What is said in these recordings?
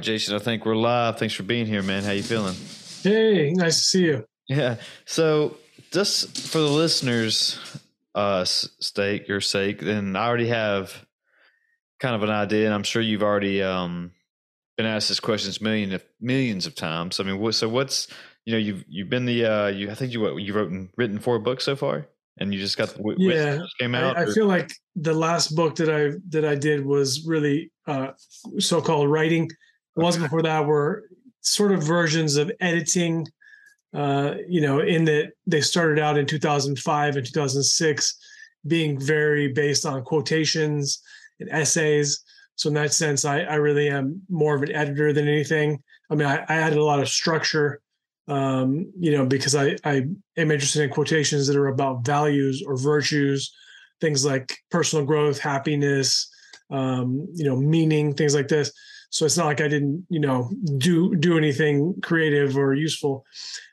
right, Jason. I think we're live. Thanks for being here, man. How you feeling? Hey, nice to see you. Yeah. So, just for the listeners' uh, sake, your sake, then I already have kind of an idea, and I'm sure you've already um, been asked this questions million of millions of times. I mean, what, so what's you know you've you've been the uh, you I think you what you wrote written four books so far, and you just got the yeah came out. I, I feel like the last book that I that I did was really uh, so-called writing the ones before that were sort of versions of editing. Uh, you know, in that they started out in 2005 and 2006, being very based on quotations and essays. So in that sense, I, I really am more of an editor than anything. I mean, I, I added a lot of structure, um, you know, because I, I am interested in quotations that are about values or virtues, things like personal growth, happiness, um, you know, meaning, things like this. So it's not like I didn't, you know, do do anything creative or useful.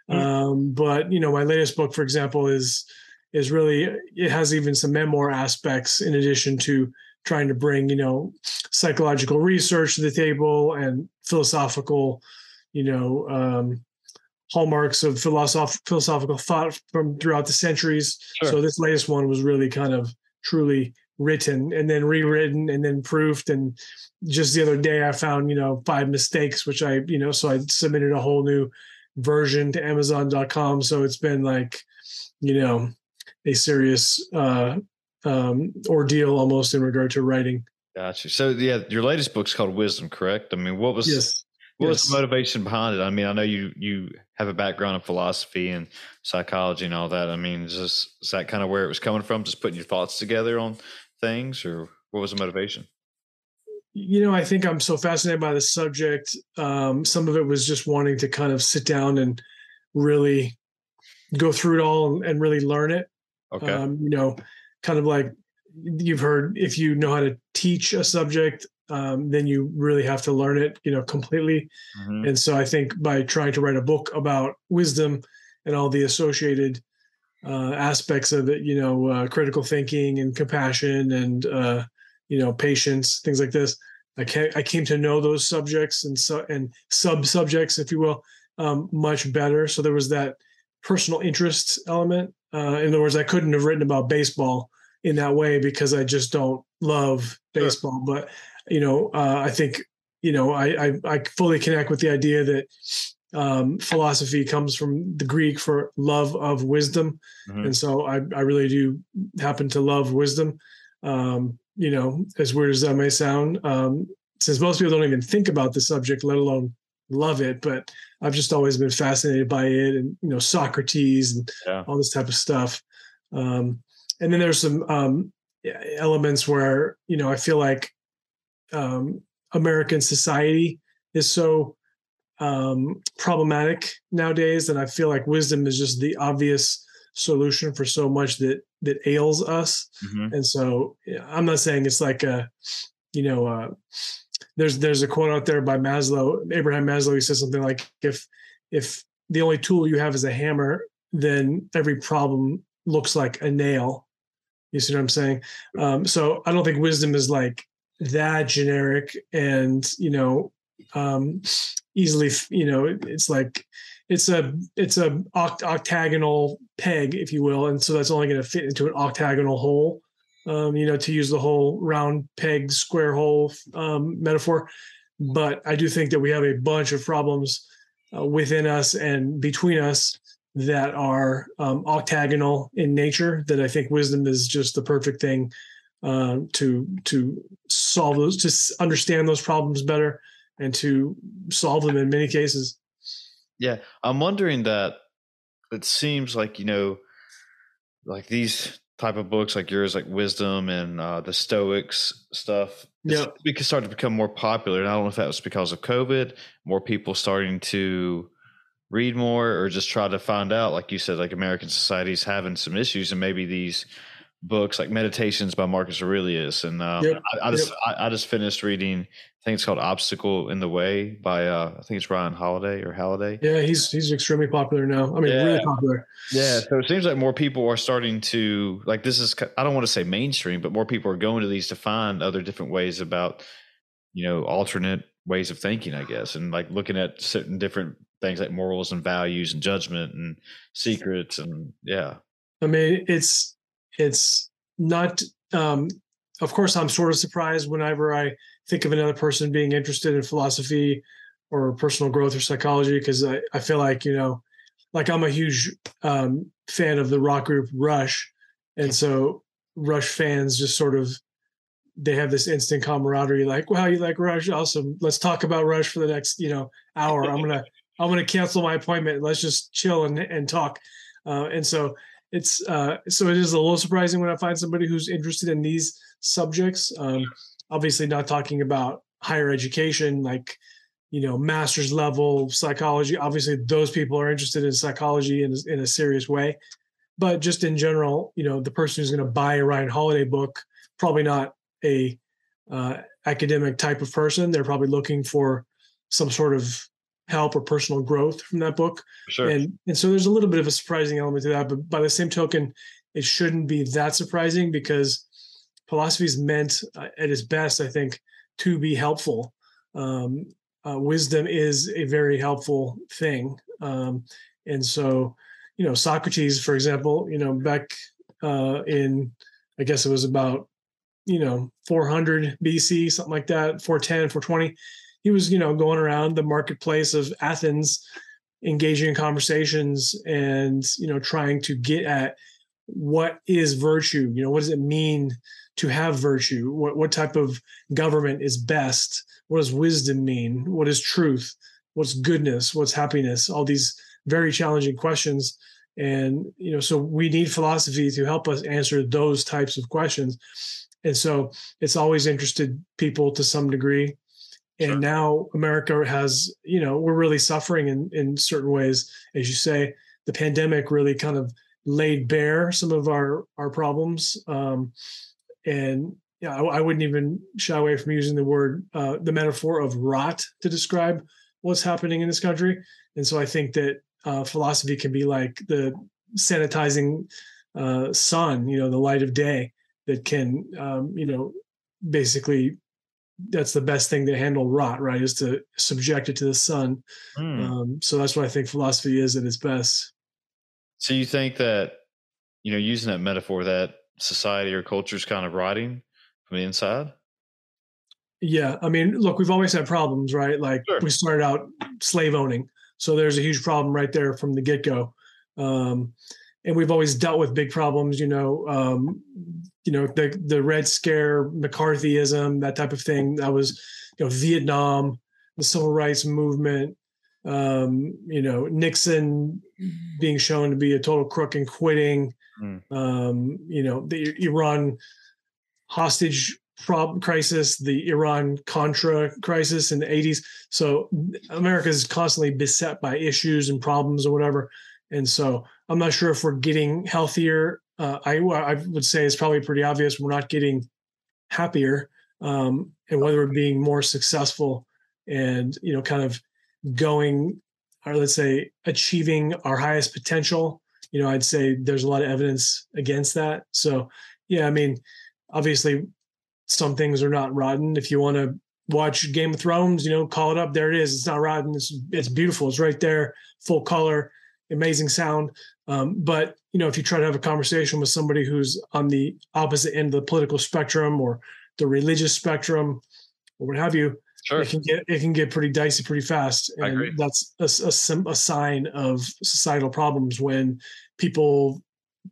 Mm-hmm. Um, but you know, my latest book, for example, is is really it has even some memoir aspects in addition to trying to bring you know psychological research to the table and philosophical you know um, hallmarks of philosoph- philosophical thought from throughout the centuries sure. so this latest one was really kind of truly written and then rewritten and then proofed. And just the other day i found you know five mistakes which i you know so i submitted a whole new version to amazon.com so it's been like you know a serious uh um ordeal almost in regard to writing. Gotcha. So yeah your latest book's called wisdom correct? I mean what was yes. what yes. was the motivation behind it? I mean i know you you have a background in philosophy and psychology and all that. I mean is, this, is that kind of where it was coming from just putting your thoughts together on things, or what was the motivation? You know, I think I'm so fascinated by the subject. Um, some of it was just wanting to kind of sit down and really go through it all and really learn it. Okay. Um, you know, kind of like you've heard if you know how to teach a subject, um, then you really have to learn it, you know, completely. Mm-hmm. And so I think by trying to write a book about wisdom and all the associated uh, aspects of it, you know, uh, critical thinking and compassion and uh, you know patience, things like this. I came, I came to know those subjects and so and sub subjects, if you will, um, much better. So there was that personal interest element. Uh, in other words, I couldn't have written about baseball in that way because I just don't love baseball. Sure. But you know, uh, I think you know, I, I, I fully connect with the idea that um, philosophy comes from the Greek for love of wisdom, mm-hmm. and so I, I really do happen to love wisdom. Um, you know, as weird as that may sound, um, since most people don't even think about the subject, let alone love it, but I've just always been fascinated by it, and you know, Socrates and yeah. all this type of stuff. Um, and then there's some um, elements where you know I feel like um, American society is so um, problematic nowadays, and I feel like wisdom is just the obvious solution for so much that that ails us. Mm-hmm. And so yeah, I'm not saying it's like a, you know, uh, there's there's a quote out there by Maslow, Abraham Maslow. He says something like, if if the only tool you have is a hammer, then every problem looks like a nail. You see what I'm saying? Um, so I don't think wisdom is like that generic and you know um, easily you know it's like it's a it's a oct- octagonal peg if you will and so that's only going to fit into an octagonal hole um, you know to use the whole round peg square hole um, metaphor. But i do think that we have a bunch of problems uh, within us and between us that are um, octagonal in nature that I think wisdom is just the perfect thing uh, to to solve those, to understand those problems better, and to solve them in many cases. Yeah, I'm wondering that. It seems like you know, like these type of books like yours, like wisdom and uh, the Stoics stuff. Yeah, because started to become more popular, and I don't know if that was because of COVID, more people starting to read more or just try to find out like you said like american society's having some issues and maybe these books like meditations by marcus aurelius and um, yep. I, I, just yep. I, I, just finished reading i think it's called obstacle in the way by uh, i think it's ryan holiday or halliday yeah he's he's extremely popular now i mean yeah. really popular yeah so it seems like more people are starting to like this is i don't want to say mainstream but more people are going to these to find other different ways about you know alternate ways of thinking i guess and like looking at certain different things like morals and values and judgment and secrets and yeah i mean it's it's not um of course i'm sort of surprised whenever i think of another person being interested in philosophy or personal growth or psychology because I, I feel like you know like i'm a huge um fan of the rock group rush and so rush fans just sort of they have this instant camaraderie like wow you like rush awesome let's talk about rush for the next you know hour i'm gonna I'm going to cancel my appointment. Let's just chill and, and talk. Uh, and so it's uh, so it is a little surprising when I find somebody who's interested in these subjects. Um, obviously, not talking about higher education, like you know, master's level psychology. Obviously, those people are interested in psychology in, in a serious way. But just in general, you know, the person who's going to buy a Ryan Holiday book probably not a uh, academic type of person. They're probably looking for some sort of help or personal growth from that book. Sure. And and so there's a little bit of a surprising element to that, but by the same token, it shouldn't be that surprising because philosophy is meant uh, at its best, I think, to be helpful. Um, uh, wisdom is a very helpful thing, um, and so you know Socrates, for example, you know back uh, in I guess it was about you know 400 BC, something like that, 410, 420 he was you know going around the marketplace of Athens engaging in conversations and you know trying to get at what is virtue you know what does it mean to have virtue? What what type of government is best? What does wisdom mean? What is truth? What's goodness? What's happiness? All these very challenging questions. And you know so we need philosophy to help us answer those types of questions. And so it's always interested people to some degree and sure. now america has you know we're really suffering in in certain ways. As you say the pandemic really kind of laid bare some of our our problems. Um and yeah I, I wouldn't even shy away from using the word uh the metaphor of rot to describe what's happening in this country. And so i think that uh philosophy can be like the sanitizing uh sun you know the light of day that can um you know basically that's the best thing to handle rot, right? Is to subject it to the sun. Mm. Um, so that's what I think philosophy is at its best. So you think that, you know, using that metaphor, that society or culture is kind of rotting from the inside? Yeah, I mean, look, we've always had problems, right? Like sure. we started out slave owning, so there's a huge problem right there from the get go. Um, and we've always dealt with big problems, you know, um, you know, the the Red Scare, McCarthyism, that type of thing. That was, you know, Vietnam, the civil rights movement, um, you know, Nixon being shown to be a total crook and quitting, mm. um, you know, the Iran hostage problem crisis, the Iran Contra crisis in the 80s. So America is constantly beset by issues and problems or whatever. And so I'm not sure if we're getting healthier. Uh, I, I would say it's probably pretty obvious we're not getting happier um, and whether we're being more successful and, you know, kind of going or let's say achieving our highest potential. You know, I'd say there's a lot of evidence against that. So, yeah, I mean, obviously some things are not rotten. If you want to watch Game of Thrones, you know, call it up. There it is. It's not rotten. It's it's beautiful. It's right there, full color, amazing sound. Um, but you know, if you try to have a conversation with somebody who's on the opposite end of the political spectrum or the religious spectrum or what have you, sure. it can get it can get pretty dicey pretty fast. And I agree. that's a, a, a sign of societal problems when people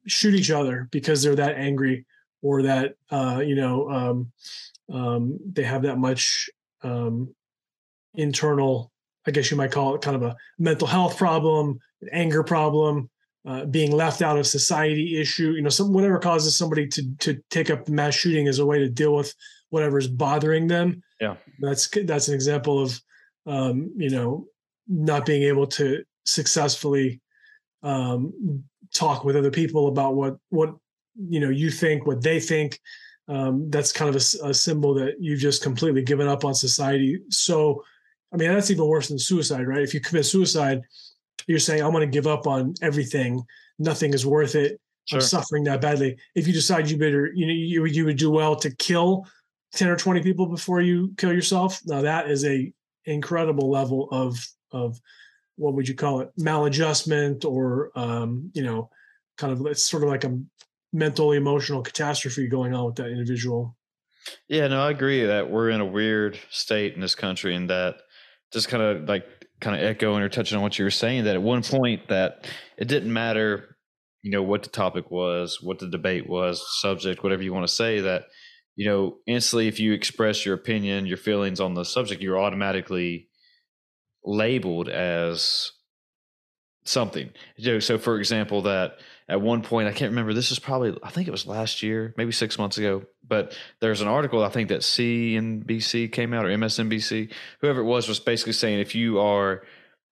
shoot each other because they're that angry or that uh, you know um, um, they have that much um, internal i guess you might call it kind of a mental health problem an anger problem uh, being left out of society issue you know some whatever causes somebody to to take up mass shooting as a way to deal with whatever is bothering them. Yeah. That's that's an example of um, you know not being able to successfully um, talk with other people about what what you know you think what they think. Um, that's kind of a, a, symbol that you've just completely given up on society. So i mean that's even worse than suicide right? If you commit suicide you're saying i'm going to give up on everything. Nothing is worth it. Sure. i'm suffering that badly. If you decide you better you know you, you would do well to kill 10 or 20 people before you kill yourself? Now that is a incredible level of of what would you call it maladjustment or um, you know kind of it's sort of like a mental emotional catastrophe going on with that individual. Yeah no i agree that we're in a weird state in this country and that just kind of like kind of echoing or touching on what you were saying that at one point that it didn't matter you know what the topic was what the debate was subject whatever you want to say that you know instantly if you express your opinion your feelings on the subject you're automatically labeled as something so for example that at one point, I can't remember. This is probably, I think it was last year, maybe six months ago. But there's an article I think that CNBC came out or MSNBC, whoever it was, was basically saying if you are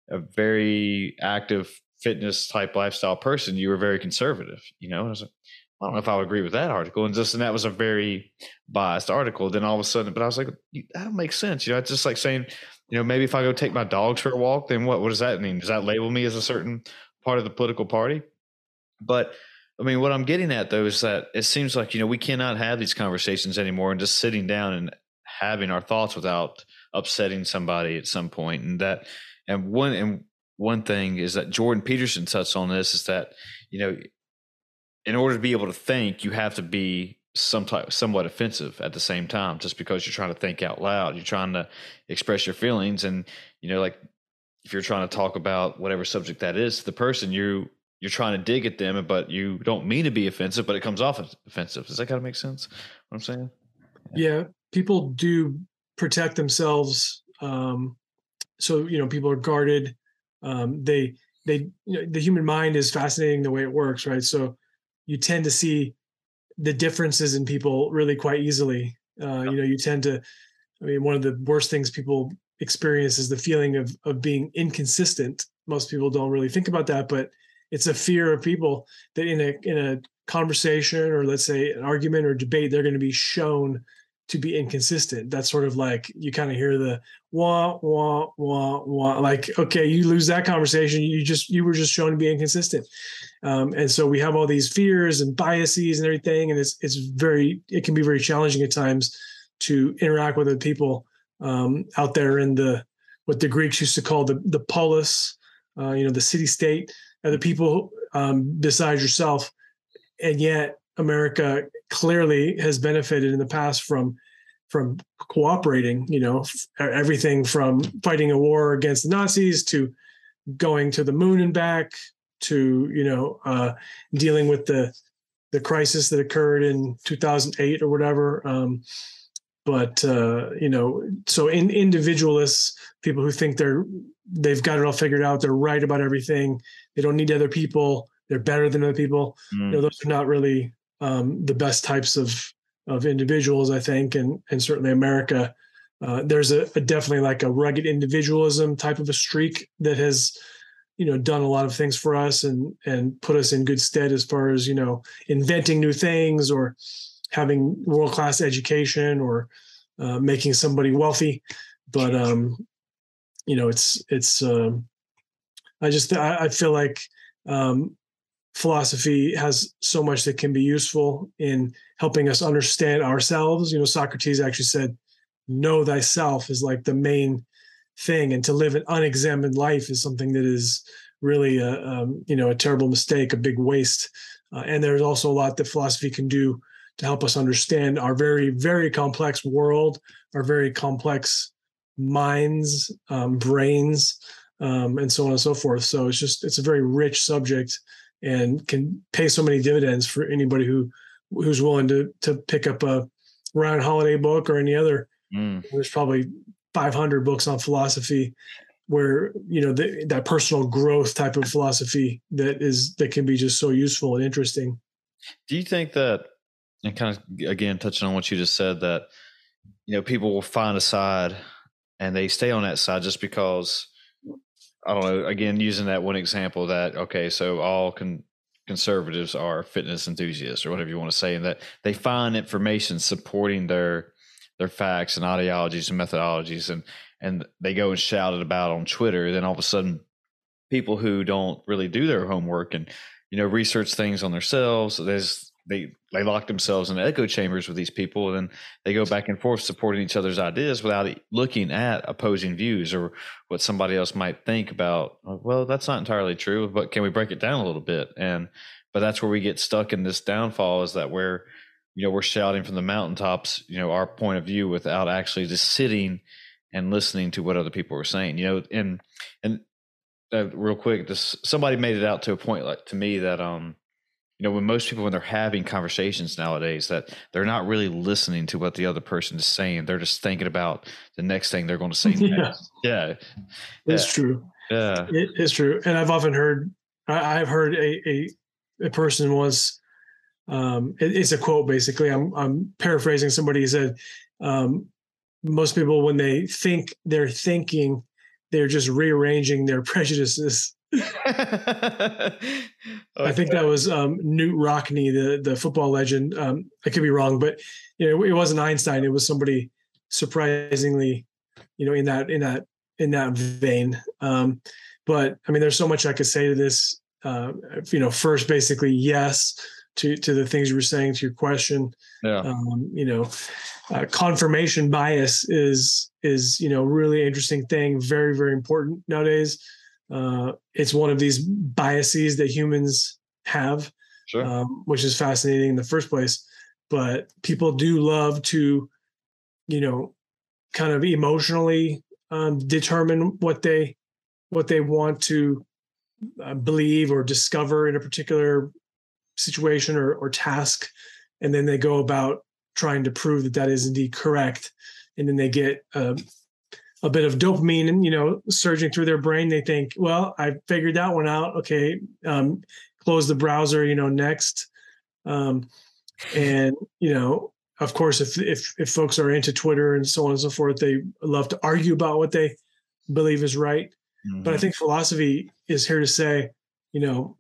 a very active fitness type lifestyle person, you were very conservative. You know, I, was like, I don't know if I would agree with that article. And just and that was a very biased article. Then all of a sudden, but I was like, that don't make sense. You know, it's just like saying, you know, maybe if I go take my dogs for a walk, then what? What does that mean? Does that label me as a certain part of the political party? But I mean, what I'm getting at though is that it seems like you know we cannot have these conversations anymore and just sitting down and having our thoughts without upsetting somebody at some point. And that, and one and one thing is that Jordan Peterson touched on this is that you know, in order to be able to think, you have to be some type, somewhat offensive at the same time. Just because you're trying to think out loud, you're trying to express your feelings, and you know, like if you're trying to talk about whatever subject that is to the person, you you're trying to dig at them, but you don't mean to be offensive, but it comes off as offensive. Does that kind of make sense? What I'm saying? Yeah, yeah people do protect themselves. Um, so you know, people are guarded. Um, they they you know, the human mind is fascinating the way it works, right? So you tend to see the differences in people really quite easily. Uh, you know, you tend to. I mean, one of the worst things people experience is the feeling of of being inconsistent. Most people don't really think about that, but it's a fear of people that in a in a conversation or let's say an argument or debate they're going to be shown to be inconsistent that's sort of like you kind of hear the wah wah wah wah like okay you lose that conversation you just you were just shown to be inconsistent um, and so we have all these fears and biases and everything and it's it's very it can be very challenging at times to interact with other people um, out there in the what the greeks used to call the the polis uh, you know the city state other people um, besides yourself. And yet, America clearly has benefited in the past from from cooperating. You know, everything from fighting a war against the Nazis to going to the moon and back to you know uh, dealing with the the crisis that occurred in 2008 or whatever. Um, but uh, you know, so in individualists, people who think they're they've got it all figured out, they're right about everything, they don't need other people, they're better than other people. Mm. You know, those are not really um, the best types of of individuals, I think, and and certainly America. Uh, there's a, a, definitely like a rugged individualism type of a streak that has you know done a lot of things for us and and put us in good stead as far as you know inventing new things or having world class education or uh, making somebody wealthy but um you know it's it's um i just i, I feel like um philosophy has so much that can be useful in helping us understand ourselves. You know socrates actually said know thyself is like the main thing and to live an unexamined life is something that is really a um, you know a terrible mistake a big waste. Uh, and there's also a lot that philosophy can do to help us understand our very very complex world our very complex minds um, brains um, and so on and so forth. So it's just it's a very rich subject and can pay so many dividends for anybody who who's willing to to pick up a Ryan Holiday book or any other mm. there's probably 500 books on philosophy where you know the, that personal growth type of philosophy that is that can be just so useful and interesting do you think that and kind of again touching on what you just said that you know people will find a side and they stay on that side just because i don't know again using that one example that okay so all con- conservatives are fitness enthusiasts or whatever you want to say and that they find information supporting their their facts and ideologies and methodologies and and they go and shout it about on Twitter, then all of a sudden people who don't really do their homework and you know research things on themselves, there's they they lock themselves in echo chambers with these people and then they go back and forth supporting each other's ideas without looking at opposing views or what somebody else might think about well that's not entirely true but can we break it down a little bit? And but that's where we get stuck in this downfall is that we're you know we're shouting from the mountaintops you know our point of view without actually just sitting and listening to what other people are saying you know and and uh, real quick this somebody made it out to a point like to me that um you know when most people when they're having conversations nowadays that they're not really listening to what the other person is saying they're just thinking about the next thing they're going to say yeah yeah it's yeah. true yeah it is true and i've often heard I, have heard a, a a person was um, it, it's a quote basically. I'm I'm paraphrasing. Somebody who said um, most people when they think they're thinking, they're just rearranging their prejudices. I think that was um, Knute Rockne, the the football legend. Um, I could be wrong, but you know, it wasn't Einstein. It was somebody surprisingly, you know, in that in that in that vein. Um, but I mean, there's so much I could say to this. Uh, you know, first, basically, yes to to the things you were saying to your question. Yeah. Um, you know, uh, confirmation bias is is you know really interesting thing, very very important nowadays. Uh, it's one of these biases that humans have, sure. um, which is fascinating in the first place. But people do love to, you know, kind of emotionally um, determine what they what they want to uh, believe or discover in a particular situation or, or task and then they go about trying to prove that that is indeed correct and then they get a, a bit of dopamine and you know surging through their brain they think well i figured that one out okay um, close the browser you know next um, and you know of course if if if folks are into twitter and so on and so forth they love to argue about what they believe is right mm-hmm. but i mm-hmm. think philosophy is here to say you know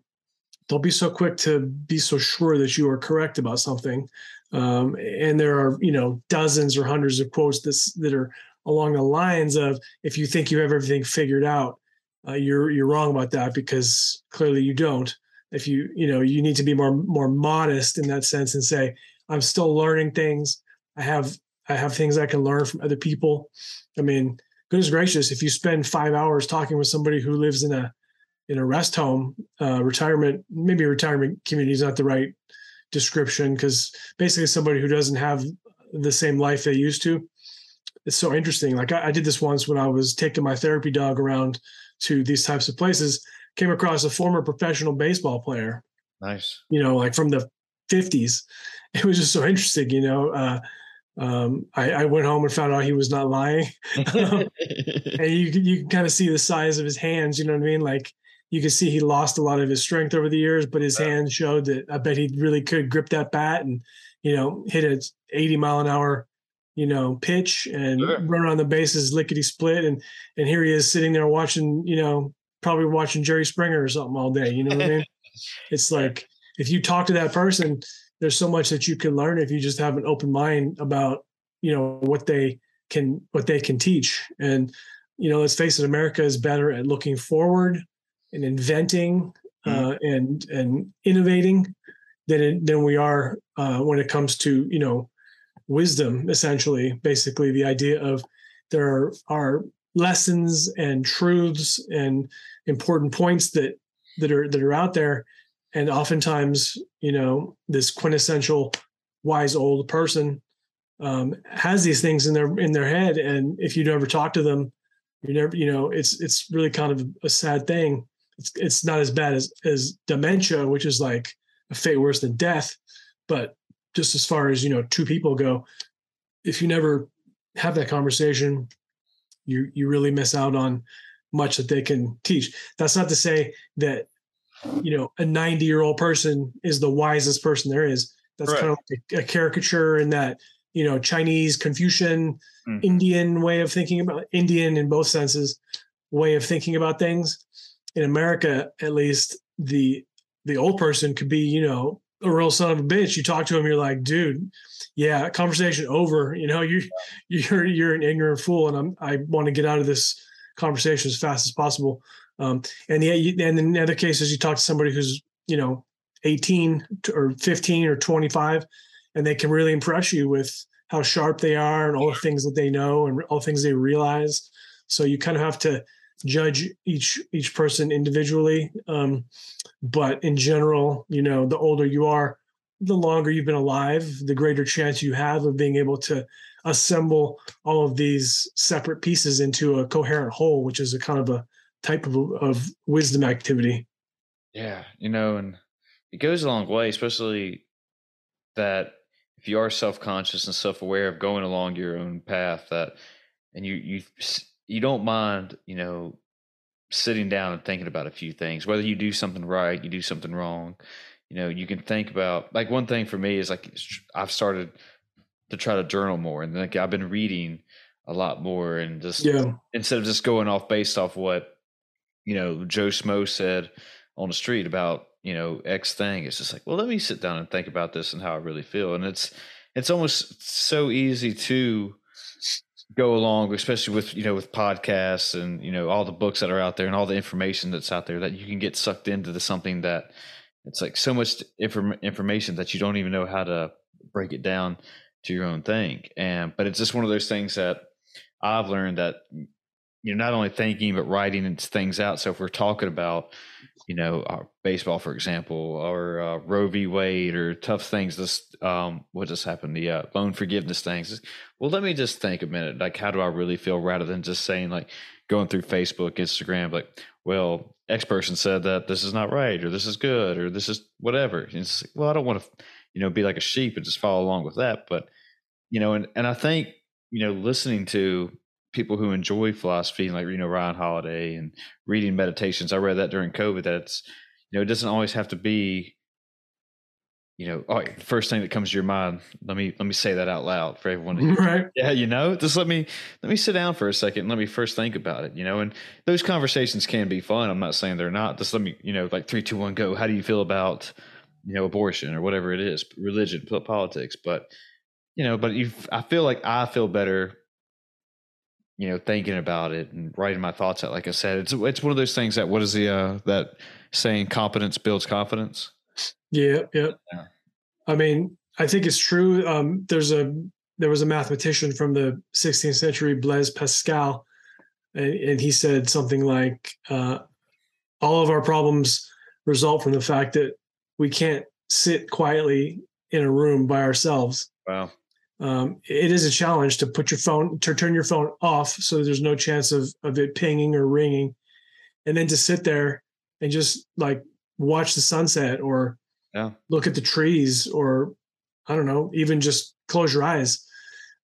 don't be so quick to be so sure that you are correct about something. Um, and there are, you know, dozens or hundreds of quotes this, that are along the lines of if you think you have everything figured out, uh, you're you're wrong about that because clearly you don't. If you you know you need to be more more modest in that sense and say I'm still learning things. I have I have things I can learn from other people. I mean, goodness gracious, if you spend five hours talking with somebody who lives in a in a rest home, uh, retirement, maybe retirement community is not the right description because basically somebody who doesn't have the same life they used to. It's so interesting. Like I, I did this once when I was taking my therapy dog around to these types of places. Came across a former professional baseball player. Nice. You know, like from the 50s. It was just so interesting. You know, uh, um, I, I, went home and found out he was not lying. and you you can kind of see the size of his hands. You know what I mean? Like you can see he lost a lot of his strength over the years, but his hands showed that I bet he really could grip that bat and you know hit a 80 mile an hour you know pitch and sure. run around the bases lickety split and and here he is sitting there watching you know probably watching Jerry Springer or something all day. You know what I mean? It's like if you talk to that person, there's so much that you can learn if you just have an open mind about you know what they can what they can teach and you know let's face it america is better at looking forward and inventing mm-hmm. uh, and and innovating than it, than we are uh, when it comes to you know wisdom essentially basically the idea of there are, are lessons and truths and important points that that are that are out there. And oftentimes you know this quintessential wise old person um, has these things in their in their head. And if you never talk to them you never you know it's it's really kind of a sad thing. It's it's not as bad as as dementia which is like a fate worse than death. But just as far as you know two people go if you never have that conversation you you really miss out on much that they can teach that's not to say that you know a 90 year old person is the wisest person there is that's right. kind of like a, caricature in that you know chinese confucian mm-hmm. indian way of thinking about indian in both senses way of thinking about things in america at least the the old person could be you know a real son of a bitch. You talk to him you're like dude yeah conversation over. You know you you're you're an ignorant fool and i'm i want to get out of this conversation as fast as possible. Um, and yeah, and in other cases, you talk to somebody who's you know 18 or 15 or 25, and they can really impress you with how sharp they are and all the things that they know and all the things they realize. So you kind of have to judge each each person individually. Um, but in general, you know, the older you are, the longer you've been alive, the greater chance you have of being able to assemble all of these separate pieces into a coherent whole, which is a kind of a type of, of wisdom activity. Yeah, you know, and it goes a long way, especially that if you are self-conscious and self-aware of going along your own path that and you you you don't mind, you know, sitting down and thinking about a few things, whether you do something right, you do something wrong, you know, you can think about like one thing for me is like I've started to try to journal more and like I've been reading a lot more and just yeah. instead of just going off based off what you know, Joe Smo said on the street about, you know, X thing. It's just like, well, let me sit down and think about this and how I really feel. And it's it's almost so easy to go along, especially with, you know, with podcasts and, you know, all the books that are out there and all the information that's out there that you can get sucked into the something that it's like so much inform- information that you don't even know how to break it down to your own thing. And but it's just one of those things that I've learned that you're not only thinking but writing things out. So if we're talking about, you know, uh, baseball, for example, or uh, Roe v. Wade, or tough things, this um, what just happened, the uh, loan forgiveness things. Well, let me just think a minute. Like, how do I really feel, rather than just saying like going through Facebook, Instagram, like, well, X person said that this is not right, or this is good, or this is whatever. And it's like, well, I don't want to, you know, be like a sheep and just follow along with that. But you know, and and I think you know, listening to people who enjoy philosophy, like you know Ryan Holiday and reading meditations. I read that during COVID. That's you know it doesn't always have to be you know oh, first thing that comes to your mind. Let me let me say that out loud for everyone. To Right. Yeah, you know, just let me let me sit down for a second. and Let me first think about it. You know, and those conversations can be fun. I'm not saying they're not. Just let me you know like three, two, one, go. How do you feel about you know abortion or whatever it is, religion, politics, but you know, but you, I feel like I feel better you know, thinking about it and writing my thoughts out. Like I said, it's it's one of those things that what is the uh that saying competence builds confidence. Yeah, yeah. yeah. I mean, I think it's true. Um, there's a there was a mathematician from the 16th century, Blaise Pascal, and, and he said something like, uh, "All of our problems result from the fact that we can't sit quietly in a room by ourselves." Wow. Um, it is a challenge to put your phone to turn your phone off so there's no chance of of it pinging or ringing, and then to sit there and just like watch the sunset or yeah. look at the trees or I don't know, even just close your eyes.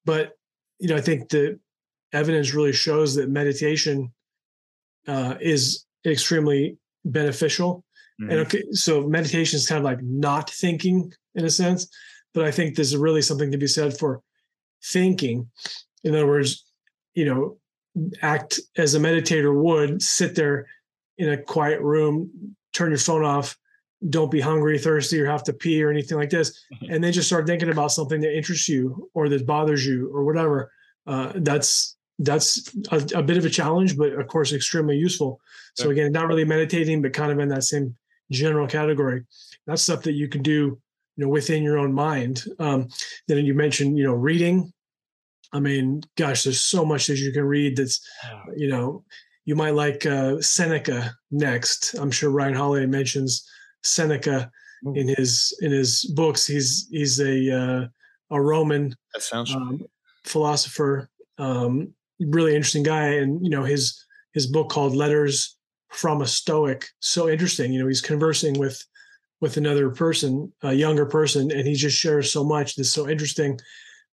But you know, I think the evidence really shows that meditation uh, is extremely beneficial. Mm-hmm. And okay, so meditation is kind of like not thinking in a sense, but I think there's really something to be said for thinking. In other words, you know, act as a meditator would, sit there in a quiet room, turn your phone off, don't be hungry, thirsty, or have to pee or anything like this, and then just start thinking about something that interests you or that bothers you or whatever. Uh, that's that's a, a, bit of a challenge, but of course extremely useful. So again, not really meditating, but kind of in that same general category. That's stuff that you can do, you know, within your own mind. Um, then you mentioned, you know, reading. I mean, gosh, there's so much that you can read. That's, you know, you might like uh, Seneca next. I'm sure Ryan Holiday mentions Seneca in his in his books. He's he's a uh, a Roman that sounds um, philosopher, um, really interesting guy, and you know his his book called Letters from a Stoic. So interesting. You know, he's conversing with with another person, a younger person, and he just shares so much that's so interesting,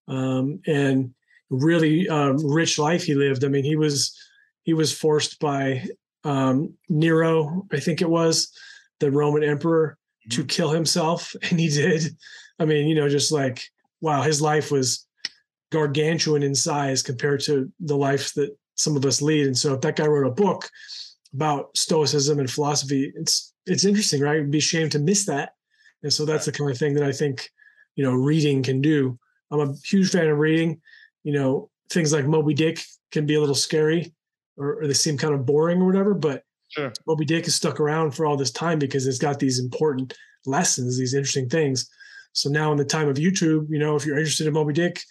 um, and really um, rich life he lived. I mean, he was he was forced by um, Nero, I think it was, the Roman emperor mm-hmm. to kill himself, and he did. I mean, you know, just like wow, his life was gargantuan in size compared to the life that some of us lead. And so, if that guy wrote a book about Stoicism and philosophy, it's it's interesting, right? It'd be a shame to miss that. And so, that's the kind of thing that I think you know reading can do. I'm a huge fan of reading. You know, things like Moby Dick can be a little scary, or, or they seem kind of boring or whatever, but Sure. Moby Dick has stuck around for all this time because it's got these important lessons, these interesting things. So now in the time of YouTube, you know, if you're interested in Moby Dick,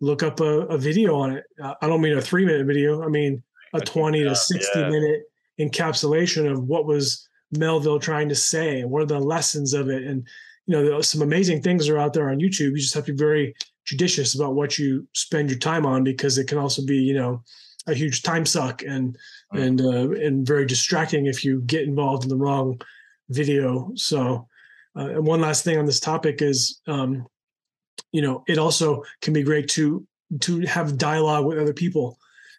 look up a, a video on it. Uh, I don't mean a three minute video. I mean a 20 to 60 yeah. minute encapsulation of what was Melville trying to say and what are the lessons of it. And, you know, some amazing things are out there on YouTube. You just have to be very judicious about what you spend your time on because it can also be, you know, a huge time suck and and uh, and very distracting if you get involved in the wrong video. So, uh, and one last thing on this topic is, um, you know, it also can be great to to have dialogue with other people.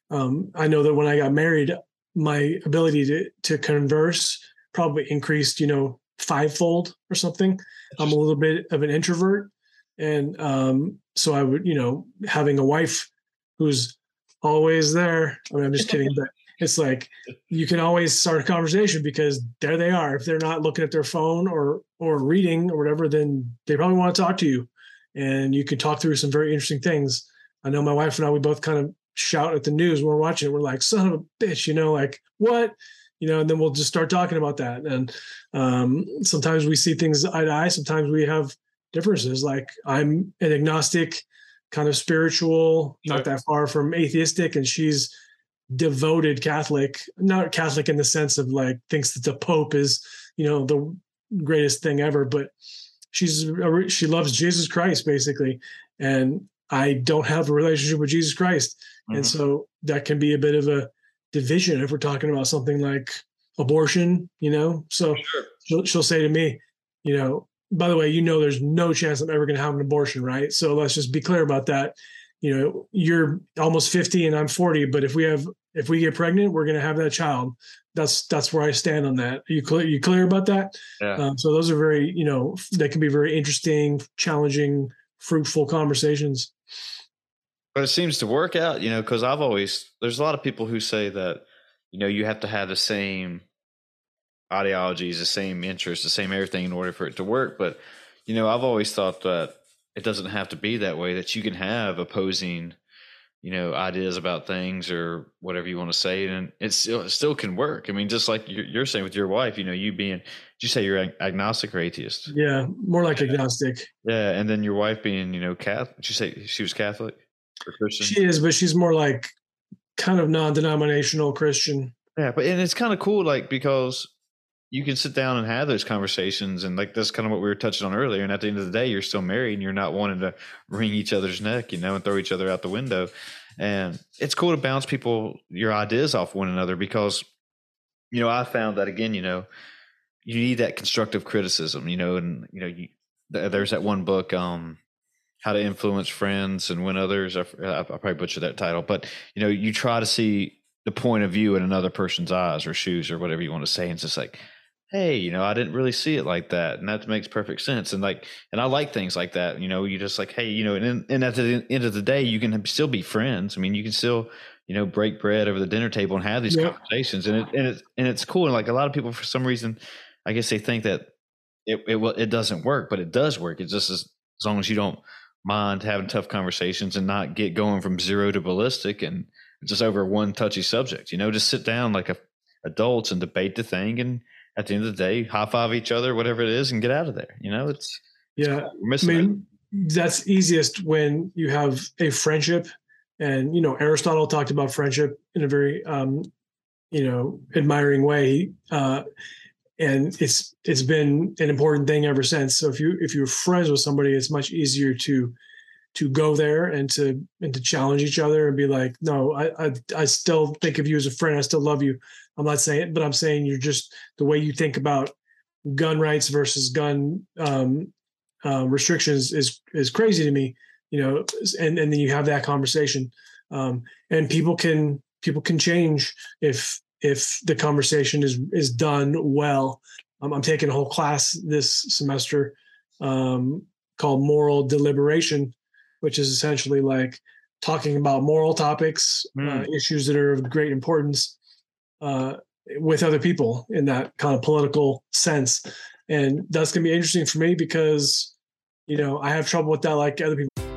Um, I know that when I got married, my ability to to converse probably increased, you know, fivefold or something. I'm a little bit of an introvert, and um, so I would, you know, having a wife who's always there. I mean, I'm just kidding, but it's like you can always start a conversation because there they are. If they're not looking at their phone or or reading or whatever, then they probably want to talk to you, and you can talk through some very interesting things. I know my wife and I we both kind of shout at the news when we're watching it. We're like, "Son of a bitch," you know, like what? You know, and then we'll just start talking about that. And um, sometimes we see things eye to eye. Sometimes we have differences. Like I'm an agnostic, kind of spiritual, not that far from atheistic, and she's devoted Catholic, not Catholic in the sense of like thinks that the Pope is, you know, the greatest thing ever, but she's she loves Jesus Christ basically, and I don't have a relationship with Jesus Christ, mm-hmm. and so that can be a bit of a division if we're talking about something like abortion, you know. So sure. she'll, she'll say to me, you know, by the way, you know, there's no chance I'm ever going to have an abortion, right? So let's just be clear about that you know you're almost 50 and i'm 40 but if we have if we get pregnant we're going to have that child that's that's where i stand on that are you clear you clear about that yeah. Um, so those are very you know they can be very interesting challenging fruitful conversations but it seems to work out you know because i've always there's a lot of people who say that you know you have to have the same ideologies the same interests the same everything in order for it to work. But you know i've always thought that it doesn't have to be that way that you can have opposing you know ideas about things or whatever you want to say and it still, it still can work. I mean just like you're, you're saying with your wife you know you being did you say you're agnostic or atheist? Yeah more like agnostic. Yeah and then your wife being you know catholic did you say she was catholic she is but she's more like kind of non-denominational christian. Yeah but and it's kind of cool like because you can sit down and have those conversations and like that's kind of what we were touching on earlier and at the end of the day you're still married and you're not wanting to wring each other's neck you know and throw each other out the window. And it's cool to bounce people your ideas off one another because you know i found that again you know you need that constructive criticism you know and you know you, there's that one book um how to influence friends and win others I, I probably butchered that title but you know you try to see the point of view in another person's eyes or shoes or whatever you want to say and it's just like hey, you know, I didn't really see it like that. And that makes perfect sense. And like, and I like things like that. You know, you just like, hey, you know, and, and at the end of the day, you can still be friends. I mean, you can still, you know, break bread over the dinner table and have these conversations. And it, and it's, and it's cool. And like a lot of people, for some reason, I guess they think that it, it, it doesn't work, but it does work. It's just as, as long as you don't mind having tough conversations and not get going from zero to ballistic and just over one touchy subject, you know, just sit down like a, adults and debate the thing and, at the end of the day, high five each other, whatever it is, and get out of there. You know, it's yeah. It's I mean, it. that's easiest when you have a friendship, and you know, Aristotle talked about friendship in a very, um, you know, admiring way. Uh, and it's it's been an important thing ever since. So if you if you're friends with somebody, it's much easier to to go there and to and to challenge each other and be like, no, I, I I, still think of you as a friend. I still love you. I'm not saying, it, but I'm saying you're just the way you think about gun rights versus gun um, uh, restrictions is is crazy to me. You know, and and then you have that conversation, um, and people can people can change if if the conversation is is done well. Um, I'm taking a whole class this semester um, called moral deliberation which is essentially like talking about moral topics, mm. uh, hmm. issues that are of great importance uh, with other people in that kind of political sense. And that's going to be interesting for me because, you know, I have trouble with that like other people.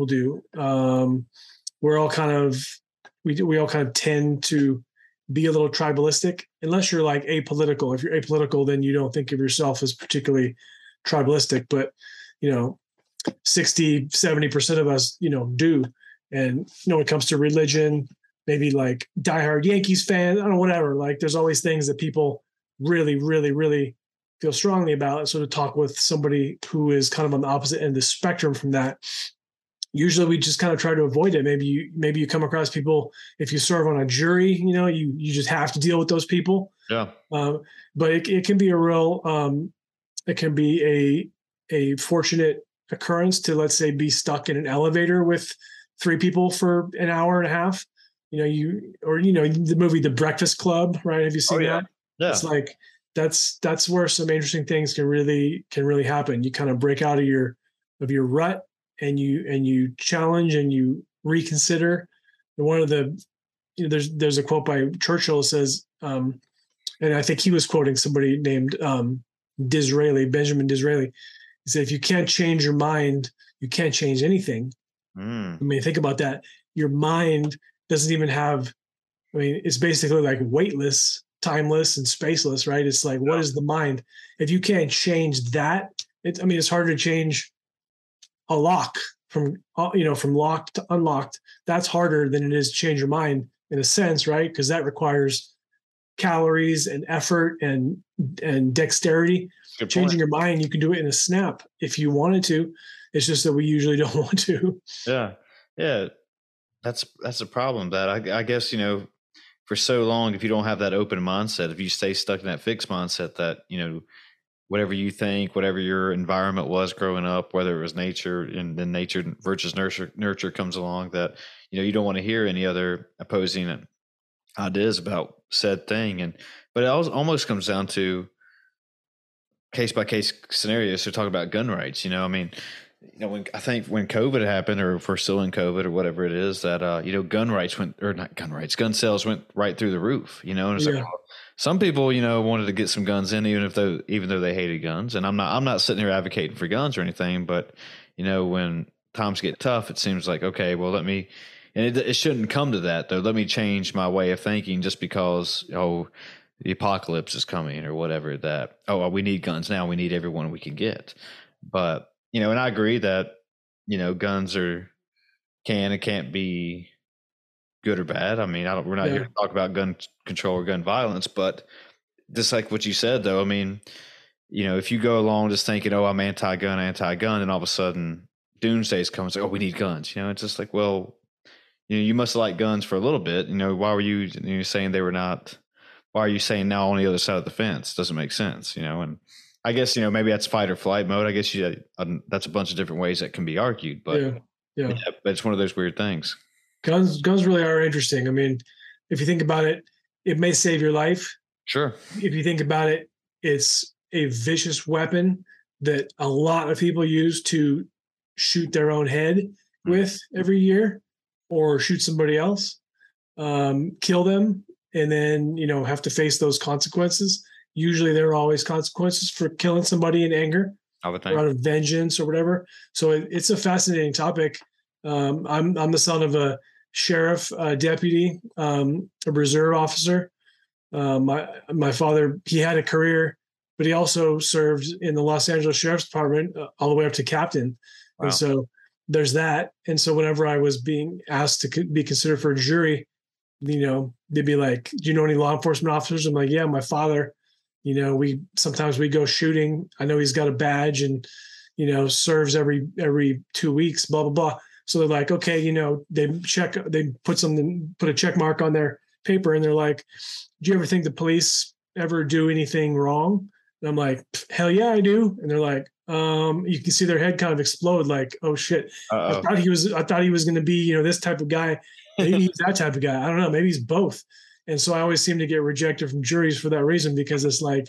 will do. Um, we're all kind of we we all kind of tend to be a little tribalistic unless you're like apolitical. If you're apolitical, then you don't think of yourself as particularly tribalistic. But you know, 60, 70% of us, you know, do. And you know, when it comes to religion, maybe like diehard Yankees fan, I don't know, whatever. Like there's always things that people really, really, really feel strongly about. So to talk with somebody who is kind of on the opposite end of the spectrum from that usually we just kind of try to avoid it. Maybe you maybe you come across people if you serve on a jury you know you you just have to deal with those people. Yeah. Um, but it, it can be a real um, it can be a a fortunate occurrence to let's say be stuck in an elevator with three people for an hour and a half. You know you or you know the movie the breakfast club right? Have you seen oh, yeah. that? Yeah. It's like that's that's where some interesting things can really can really happen. You kind of break out of your of your rut and you and you challenge and you reconsider. And one of the you know, there's there's a quote by Churchill says, um, and I think he was quoting somebody named um, Disraeli, Benjamin Disraeli. He said, "If you can't change your mind, you can't change anything." Mm. I mean, think about that. Your mind doesn't even have. I mean, it's basically like weightless. timeless and spaceless, right? It's like, what is the mind? If you can't change that, it, I mean, it's harder to change a lock from, uh, you know, from locked to unlocked. That's harder than it is to change your mind in a sense, right? Because that requires calories and effort and and dexterity. Good Changing point. your mind, you can do it in a snap if you wanted to. It's just that we usually don't want to. Yeah, yeah, that's that's a problem. That I, I guess you know, for so long, if you don't have that open mindset, if you stay stuck in that fixed mindset, that you know, whatever you think, whatever your environment was growing up, whether it was nature and then nature versus nurture, nurture comes along, that you know you don't want to hear any other opposing ideas about said thing, and but it almost comes down to case by case scenarios. So talk about gun rights. You know, I mean, you know, when I think when COVID happened, or if we're still in COVID, or whatever it is, that uh, you know, gun rights went, or not gun rights, gun sales went right through the roof. You know, and it's Yeah. like well, some people, you know, wanted to get some guns in, even if they, even though they hated guns. And I'm not, I'm not sitting here advocating for guns or anything, but you know, when times get tough, it seems like okay, well, let me. And it, it shouldn't come to that though. Let me change my way of thinking just because oh the apocalypse is coming or whatever that oh we need guns now we need everyone we can get but you know and i agree that you know guns are can and can't be good or bad i mean i don't we're not here to talk about gun control or gun violence but just like what you said though i mean you know if you go along just thinking oh i'm anti-gun anti-gun and all of a sudden doomsday's coming it's like, oh we need guns you know it's just like well you know you must like guns for a little bit you know why were you, you know, saying they were not why are you saying now on the other side of the fence? Doesn't make sense, you know. And I guess you know maybe that's fight or flight mode. I guess you um, that's a bunch of different ways that can be argued, but yeah. Yeah. yeah, but it's one of those weird things. Guns guns really are interesting. I mean, if you think about it, it may save your life. Sure, If you think about it, it's a vicious weapon that a lot of people use to shoot their own head with every year or shoot somebody else, um, kill them, and then, you know, have to face those consequences. Usually there are always consequences for killing somebody in anger or out of vengeance or whatever. So it, it's a fascinating topic. Um, I'm I'm the son of a sheriff uh, deputy, um, a reserve officer. Uh, my my father he had a career, but he also served in the Los Angeles Sheriff's Department uh, all the way up to captain. Wow. And so there's that. And so whenever I was being asked to co- be considered for a jury, you know, they'd be like, "Do you know any law enforcement officers?" I'm like, "Yeah, my father." You know, we sometimes we go shooting. I know he's got a badge and you know serves every every two weeks. Blah blah blah. So they're like, okay, you know, they check, they put something, put a check mark on their paper, and they're like, "Do you ever think the police ever do anything wrong?" And I'm like, "Hell yeah, I do." And they're like, um, you can see their head kind of explode, like, "Oh shit." I Uh-oh. thought he was I thought he was going to be, you know, this type of guy. Maybe he's that type of guy. I don't know. Maybe he's both. And so I always seem to get rejected from juries for that reason because it's like,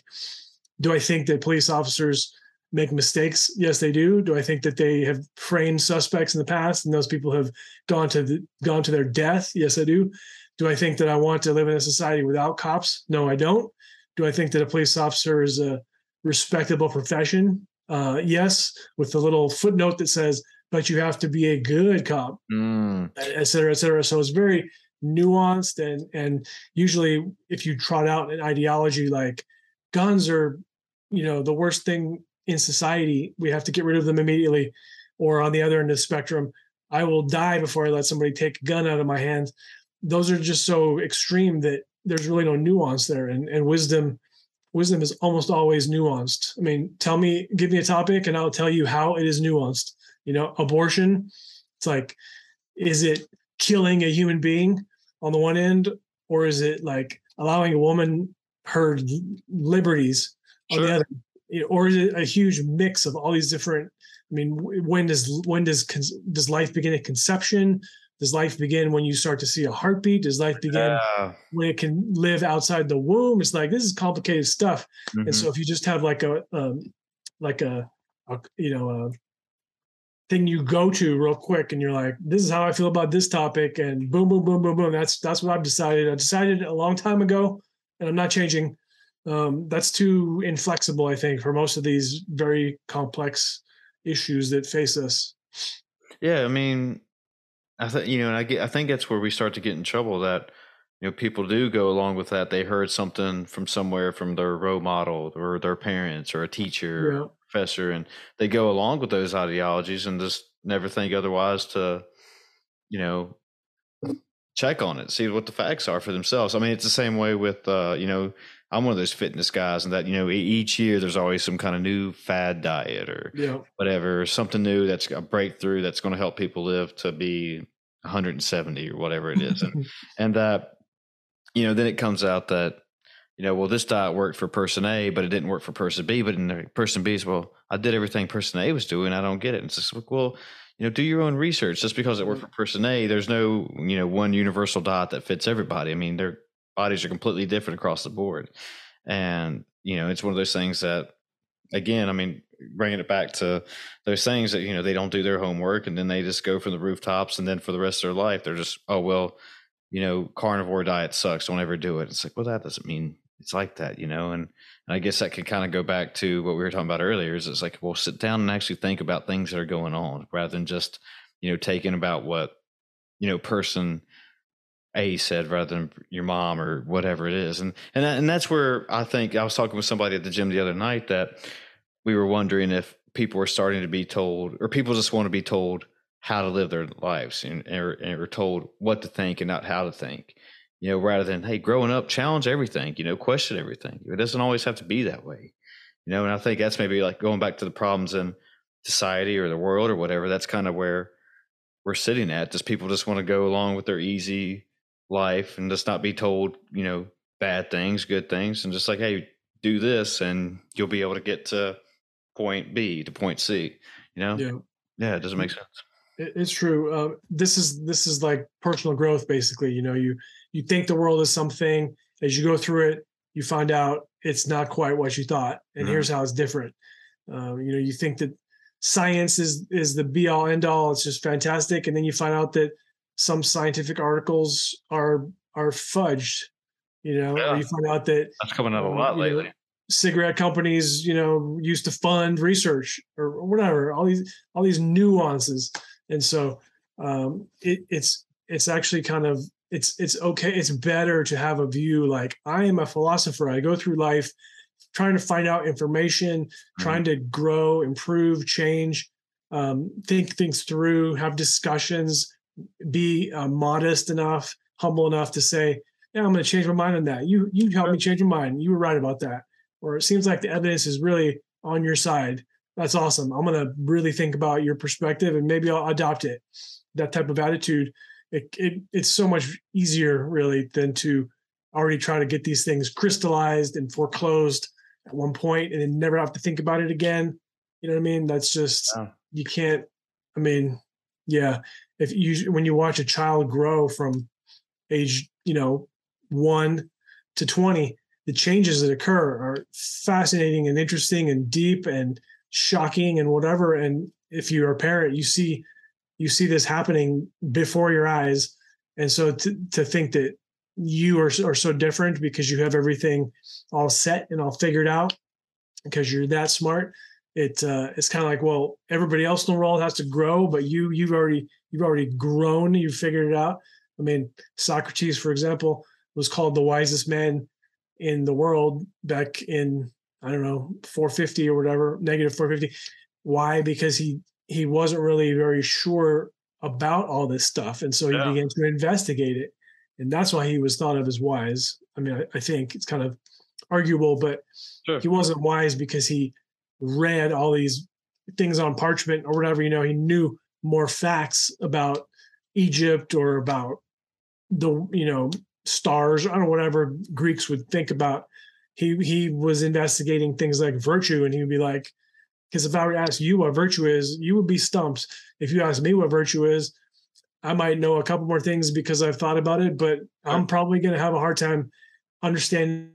do I think that police officers make mistakes? Yes, they do. Do I think that they have framed suspects in the past and those people have gone to the, gone to their death? Yes, I do. Do I think that I want to live in a society without cops? No, I don't. Do I think that a police officer is a respectable profession? Uh, yes, with the little footnote that says, but you have to be a good cop Mm, et cetera, et cetera. So it's very nuanced and and usually if you trot out an ideology like guns are, you know, the worst thing in society, we have to get rid of them immediately. Or on the other end of the spectrum, I will die before I let somebody take a gun out of my hand. Those are just so extreme that there's really no nuance there. And and wisdom, wisdom is almost always nuanced. I mean, tell me, give me a topic and I'll tell you how it is nuanced. You know, abortion, it's like, is it killing a human being on the one end, or is it like allowing a woman her liberties on the other? Or is it a huge mix of all these different? I mean, when does when does does life begin at conception? Does life begin when you start to see a heartbeat? Does life begin yeah. when it can live outside the womb? It's like this is complicated stuff. Mhm. And so if you just have like a um, like a, a you know a thing you go to real quick and you're like this is how I feel about this topic and boom boom boom boom boom that's that's what I've decided. I decided a long time ago and I'm not changing. Um, that's too inflexible I think for most of these very complex issues that face us. Yeah, I mean, I think you know, and I get, I think that's where we start to get in trouble. That you know people do go along with that. They heard something from somewhere from their role model or their parents or a teacher, yeah. or a professor, and they go along with those ideologies and just never think otherwise to, you know, check on it, see what the facts are for themselves. I mean, it's the same way with, uh, you know, I'm one of those fitness guys, and that you know, each year there's always some kind of new fad diet or yeah. whatever, something new that's a breakthrough that's going to help people live to be 170 or whatever it is, and and that, you know, then it comes out that you know, well, this diet worked for person A, but it didn't work for person B. But in person B is, well, I did everything person A was doing. I don't get it. And it's just like, well, you know, do your own research. Just because it worked mm-hmm. for person A, there's no, you know, one universal diet that fits everybody. I mean, their bodies are completely different across the board. And, you know, it's one of those things that, again, I mean, bringing it back to those things that, you know, they don't do their homework and then they just go from the rooftops. And then for the rest of their life, they're just, oh, well, you know, carnivore diet sucks. Don't ever do it. It's like, well, that doesn't mean it's like that, you know, and, and I guess that could kind of go back to what we were talking about earlier is it's like, well, sit down and actually think about things that are going on rather than just, you know, taking about what, you know, person A said rather than your mom or whatever it is. And, and, and that's where I think I was talking with somebody at the gym the other night that we were wondering if people were starting to be told or people just want to be told how to live their lives and, or, or told what to think and not how to think you know, rather than, hey, growing up, challenge everything, you know, question everything. It doesn't always have to be that way, you know, and I think that's maybe like going back to the problems in society or the world or whatever. That's kind of where we're sitting at. Just people just want to go along with their easy life and just not be told, you know, bad things, good things, and just like, hey, do this and you'll be able to get to point B to point C, you know? Yeah. Yeah, it doesn't make sense. It's true. Uh, this is this is like personal growth, basically. You know, you you think the world is something as you go through it you find out it's not quite what you thought and mm-hmm. here's how it's different um, you know you think that science is is the be all end all it's just fantastic and then you find out that some scientific articles are are fudged you know yeah. you find out that that's coming out a lot lately know, cigarette companies you know used to fund research or whatever all these all these nuances and so um, it, it's it's actually kind of it's it's okay it's better to have a view like i am a philosopher i go through life trying to find out information mm-hmm. trying to grow improve change um, think things through have discussions be uh, modest enough humble enough to say yeah i'm going to change my mind on that you you helped me change my mind you were right about that or it seems like the evidence is really on your side that's awesome i'm going to really think about your perspective and maybe i'll adopt it that type of attitude it, it it's so much easier really than to already try to get these things crystallized and foreclosed at one point and then never have to think about it again. You know what I mean? That's just you can't. I mean, yeah. If you when you watch a child grow from age you know one to twenty, the changes that occur are fascinating and interesting and deep and shocking and whatever. And if you're a parent, you see you see this happening before your eyes and so to, to think that you are, are so different because you have everything all set and all figured out because you're that smart it uh, it's kind of like well everybody else in the world has to grow but you you've already you've already grown you've figured it out i mean socrates for example was called the wisest man in the world back in i don't know 450 or whatever negative 450 why because he he wasn't really very sure about all this stuff. And so he yeah. began to investigate it. And that's why he was thought of as wise. I mean, I, I think it's kind of arguable, but sure. he wasn't wise because he read all these things on parchment or whatever. You know, he knew more facts about Egypt or about the, you know, stars, I don't know, whatever Greeks would think about. He he was investigating things like virtue, and he would be like, because if I were to ask you what virtue is, you would be stumped. If you ask me what virtue is, I might know a couple more things because I've thought about it, but I'm probably going to have a hard time understanding.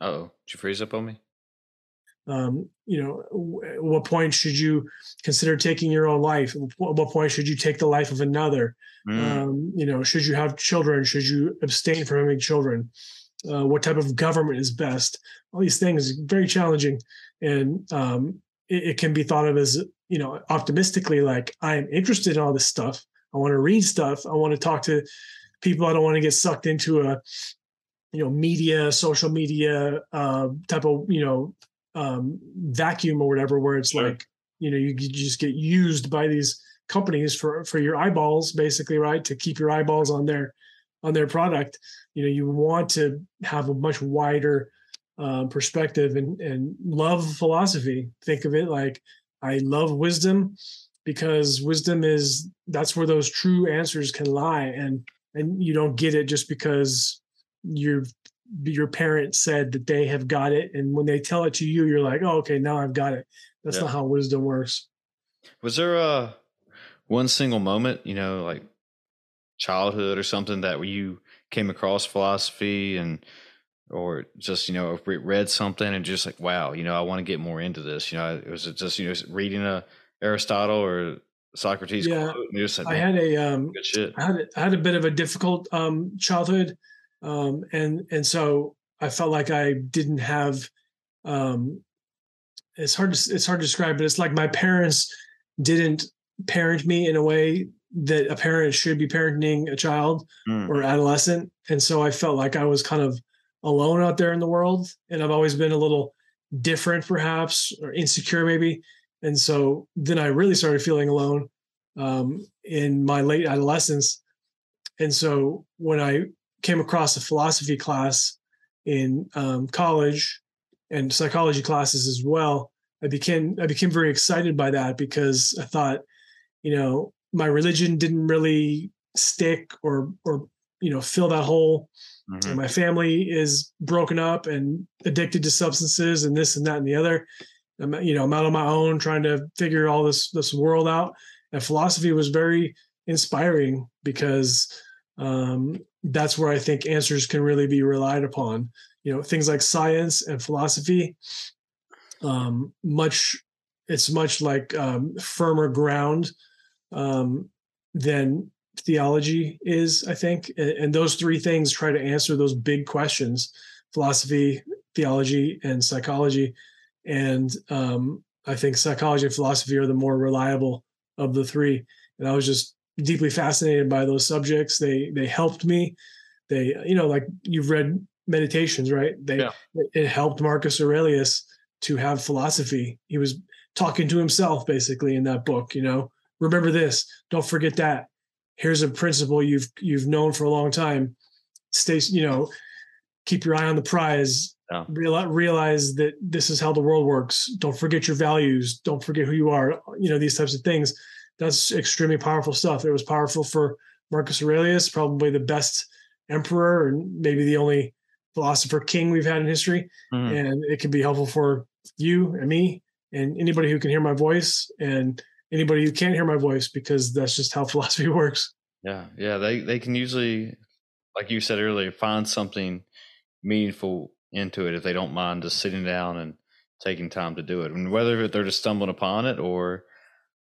Oh, did you freeze up on me? Um, you know, w- what point should you consider taking your own life? At what point should you take the life of another? Mm. Um, you know, should you have children? Should you abstain from having children? uh, what type of government is best all these things very challenging and um, it, it, can be thought of as you know optimistically like i am interested in all this stuff I want to read stuff. I want to talk to people. I don't want to get sucked into a, you know, media, social media uh, type of, you know, um, vacuum or whatever, where it's sure. like, you know, you, you just get used by these companies for for your eyeballs, basically, right? To keep your eyeballs on their on their product. You know, you want to have a much wider um, perspective and and love philosophy. Think of it like I love wisdom because wisdom is that's where those true answers can lie and and you don't get it just because your your parent said that they have got it and when they tell it to you you're like oh okay now i've got it that's yeah. not how wisdom works was there a one single moment you know like childhood or something that you came across philosophy and or just you know read something and just like wow you know i want to get more into this you know it was just you know reading a aristotle or socrates yeah like, i had a um good shit. I, had a, I had a bit of a difficult um childhood um and and so i felt like i didn't have um it's hard to it's hard to describe but it's like my parents didn't parent me in a way that a parent should be parenting a child mm. or adolescent. And so i felt like i was kind of alone out there in the world and i've always been a little different perhaps or insecure maybe. And so then i really started feeling alone um, in my late adolescence. And so when i came across a philosophy class in um, college and psychology classes as well i became i became very excited by that because i thought you know my religion didn't really stick or or you know fill that hole Mm-hmm. my family is broken up and addicted to substances and this and that and the other. I'm, you know, I'm out on my own trying to figure all this this world out. And philosophy was very inspiring because um, that's where I think answers can really be relied upon. You know, things like science and philosophy, um, much it's much like um, firmer ground um, than theology is, I think. And, those three things try to answer those big questions philosophy, theology, and psychology. And um, I think psychology and philosophy are the more reliable of the three. And I was just deeply fascinated by those subjects. They they helped me. They, you know, like you've read meditations, right? They yeah. it helped Marcus Aurelius to have philosophy. He was talking to himself basically in that book, you know. Remember this, don't forget that here's a principle you've you've known for a long time stay you know keep your eye on the prize yeah. realize, realize that this is how the world works don't forget your values don't forget who you are you know these types of things that's extremely powerful stuff it was powerful for marcus aurelius probably the best emperor and maybe the only philosopher king we've had in history mm. and it can be helpful for you and me and anybody who can hear my voice and anybody who can't hear my voice because that's just how philosophy works. Yeah, yeah, they they can usually, like you said earlier, find something meaningful into it if they don't mind just sitting down and taking time to do it. And whether they're just stumbling upon it or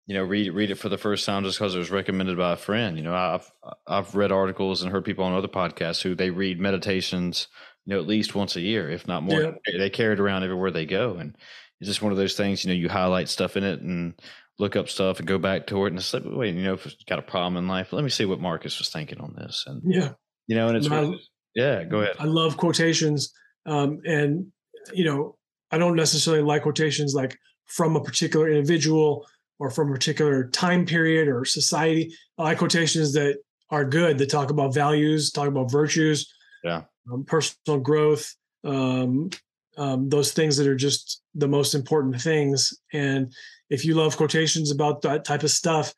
you know read read it for the first time just because it was recommended by a friend. You know, I've I've read articles and heard people on other podcasts who they read meditations, you know, at least once a year, if not more. Yeah. They carry it around everywhere they go, and it's just one of those things. You know, you highlight stuff in it and look up stuff and go back to it and it's like, wait, you know, if it's got a problem in life, let me see what Marcus was thinking on this. And yeah, you know, and it's, really, yeah, go ahead. I love quotations. Um, and, you know, I don't necessarily like quotations like from a particular individual or from a particular time period or society. I like quotations that are good, that talk about values, talk about virtues, yeah, um, personal growth, um, um, those things that are just the most important things. And if you love quotations about that type of stuff,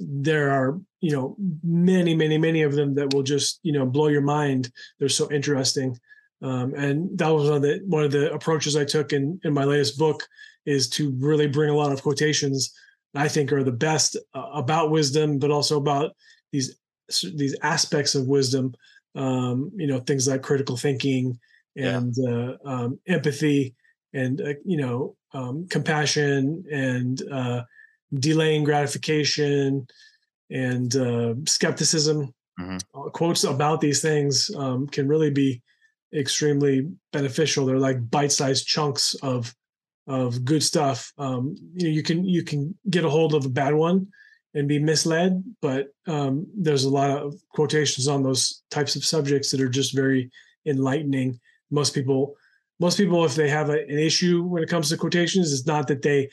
there are you know many many many of them that will just you know blow your mind they're so interesting um, and that was one of the one of the approaches i took in in my latest book is to really bring a lot of quotations i think are the best uh, about wisdom but also about these these aspects of wisdom um, you know things like critical thinking and yeah. uh, um, empathy and uh, you know um, compassion and uh, delaying gratification and uh, skepticism. Mm-hmm. Uh, quotes about these things um, can really be extremely beneficial. They're like bite-sized chunks of of good stuff. Um, you know, you can you can get a hold of a bad one, and be misled. But um, there's a lot of quotations on those types of subjects that are just very enlightening. Most people, most people, if they have a, an issue when it comes to quotations, it's not that they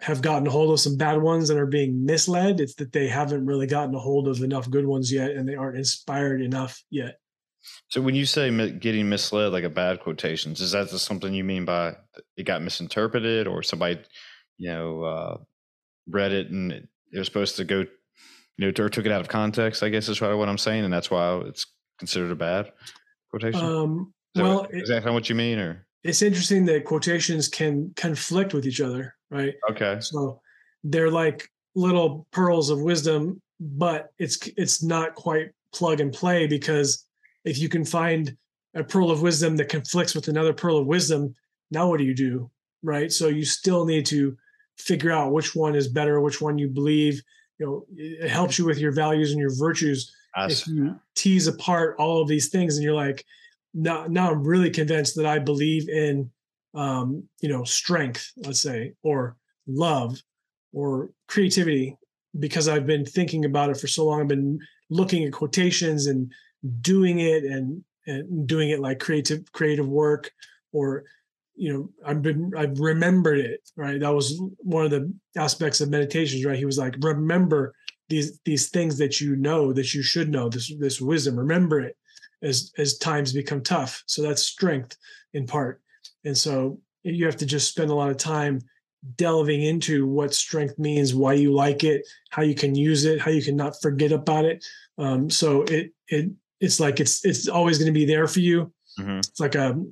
have gotten a hold of some bad ones and are being misled. It's that they haven't really gotten a hold of enough good ones yet, and they aren't inspired enough yet. So when you say getting misled, like a bad quotations, is that just something you mean by it got misinterpreted, or somebody, you know, uh, read it and it, was supposed to go, you know, or took it out of context? I guess is what I'm saying, and that's why it's considered a bad quotation. Um, well, what, exactly what you mean, or it's interesting that quotations can conflict with each other, right? Okay. So they're like little pearls of wisdom, but it's it's not quite plug and play because if you can find a pearl of wisdom that conflicts with another pearl of wisdom, now what do you do? Right. So you still need to figure out which one is better, which one you believe. You know, it helps you with your values and your virtues. If you tease apart all of these things and you're like, now, now I'm really convinced that I believe in, um, you know, strength, let's say, or love or creativity because I've been thinking about it for so long. I've been looking at quotations and doing it and and doing it like creative creative work or you know i've been i've remembered it right? That was one of the aspects of meditations right? He was like remember these these things that you know that you should know this this wisdom remember it as as times become tough. So that's strength in part. And so you have to just spend a lot of time delving into what strength means why you like it how you can use it how you can not forget about it. Um, so it it it's like it's it's always going to be there for you. Mm-hmm. It's like a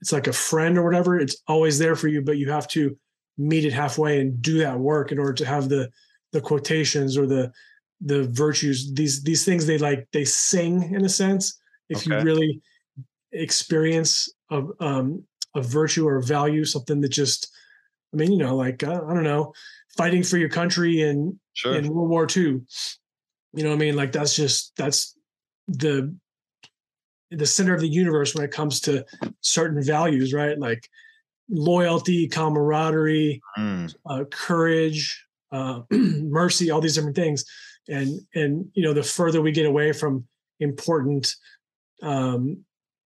it's like a friend or whatever. It's always there for you, but you have to meet it halfway and do that work in order to have the the quotations or the the virtues. These these things they like they sing in a sense. If okay. you really experience a um, a virtue or a value, something that just I mean, you know, like uh, I don't know, fighting for your country in sure. in World War II. You know what I mean? Like that's just that's the the center of the universe when it comes to certain values, right? Like loyalty, camaraderie, mm. uh, courage, uh, mercy, all these different things. And and you know, the further we get away from important um,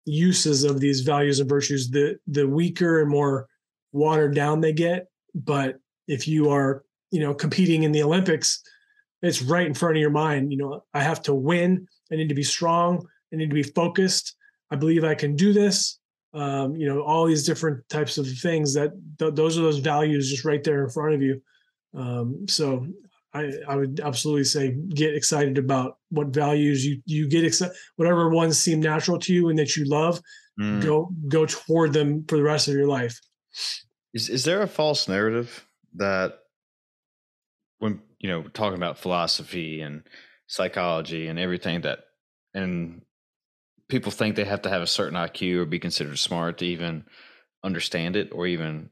uses of these values and virtues, the the weaker and more watered down they get. But if you are, you know, competing in the Olympics, it's right in front of your mind. You know, I have to win. I need to be strong. I need to be focused. I believe I can do this. Um, you know, all these different types of things that th- those are those values just right there in front of you. Um, so I, I would absolutely say get excited about what values you you get excited whatever ones seem natural to you and that you love mm. go go toward them for the rest of your life is is there a false narrative that when you know talking about philosophy and psychology and everything that and people think they have to have a certain IQ or be considered smart to even understand it or even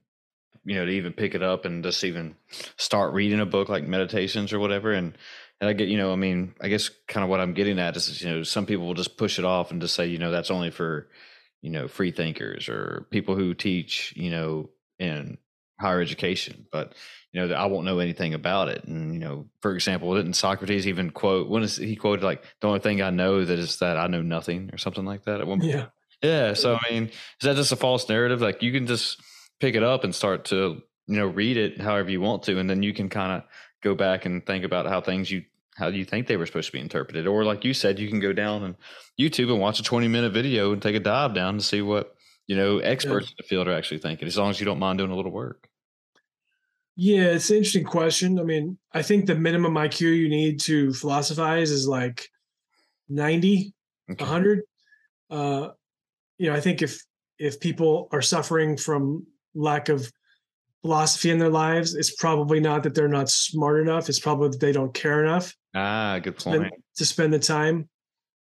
you know to even pick it up and just even start reading a book like meditations or whatever. And and I get you know I mean I guess kind of what I'm getting at is you know some people will just push it off and just say you know that's only for you know free thinkers or people who teach you know in higher education but you know, I won't know anything about it. And, you know, for example, didn't Socrates even quote, when is he quoted like, the only thing I know that is that I know nothing or something like that at one point? Yeah. Yeah. So, I mean, is that just a false narrative? Like you can just pick it up and start to, you know, read it however you want to. And then you can kind of go back and think about how things you, how you think they were supposed to be interpreted. Or like you said, you can go down and YouTube and watch a 20 minute video and take a dive down to see what, you know, experts yeah. in the field are actually thinking, as long as you don't mind doing a little work. Yeah, it's an interesting question. I mean, I think the minimum IQ you need to philosophize is like 90, okay. 100. Uh, you know, I think if if people are suffering from lack of philosophy in their lives, it's probably not that they're not smart enough. It's probably that they don't care enough. Ah, good point. To, to spend the time.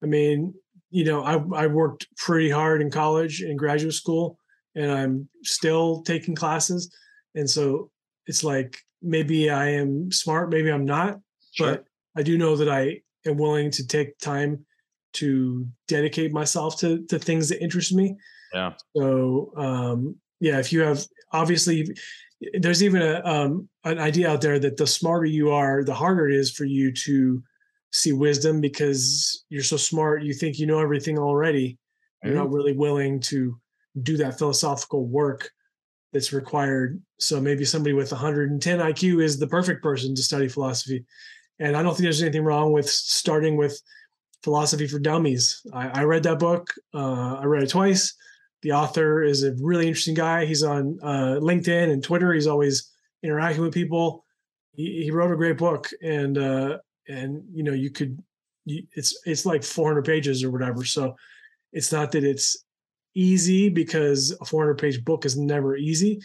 I mean, you know, I I worked pretty hard in college and graduate school, and I'm still taking classes, and so it's like maybe I am smart, maybe I'm not, sure. but I do know that I am willing to take time to dedicate myself to to things that interest me. Yeah. So um, yeah, if you have obviously there's even a um, an idea out there that the smarter you are, the harder it is for you to see wisdom because you're so smart. You think you know everything already. You're not really willing to do that philosophical work that's required. So maybe somebody with 110 IQ is the perfect person to study philosophy. And I don't think there's anything wrong with starting with philosophy for dummies. I, I read that book. Uh, I read it twice. The author is a really interesting guy. He's on uh, LinkedIn and Twitter. He's always interacting with people. He, he wrote a great book, and uh, and you know you could, it's it's like 400 pages or whatever. So it's not that it's easy because a 400 page book is never easy,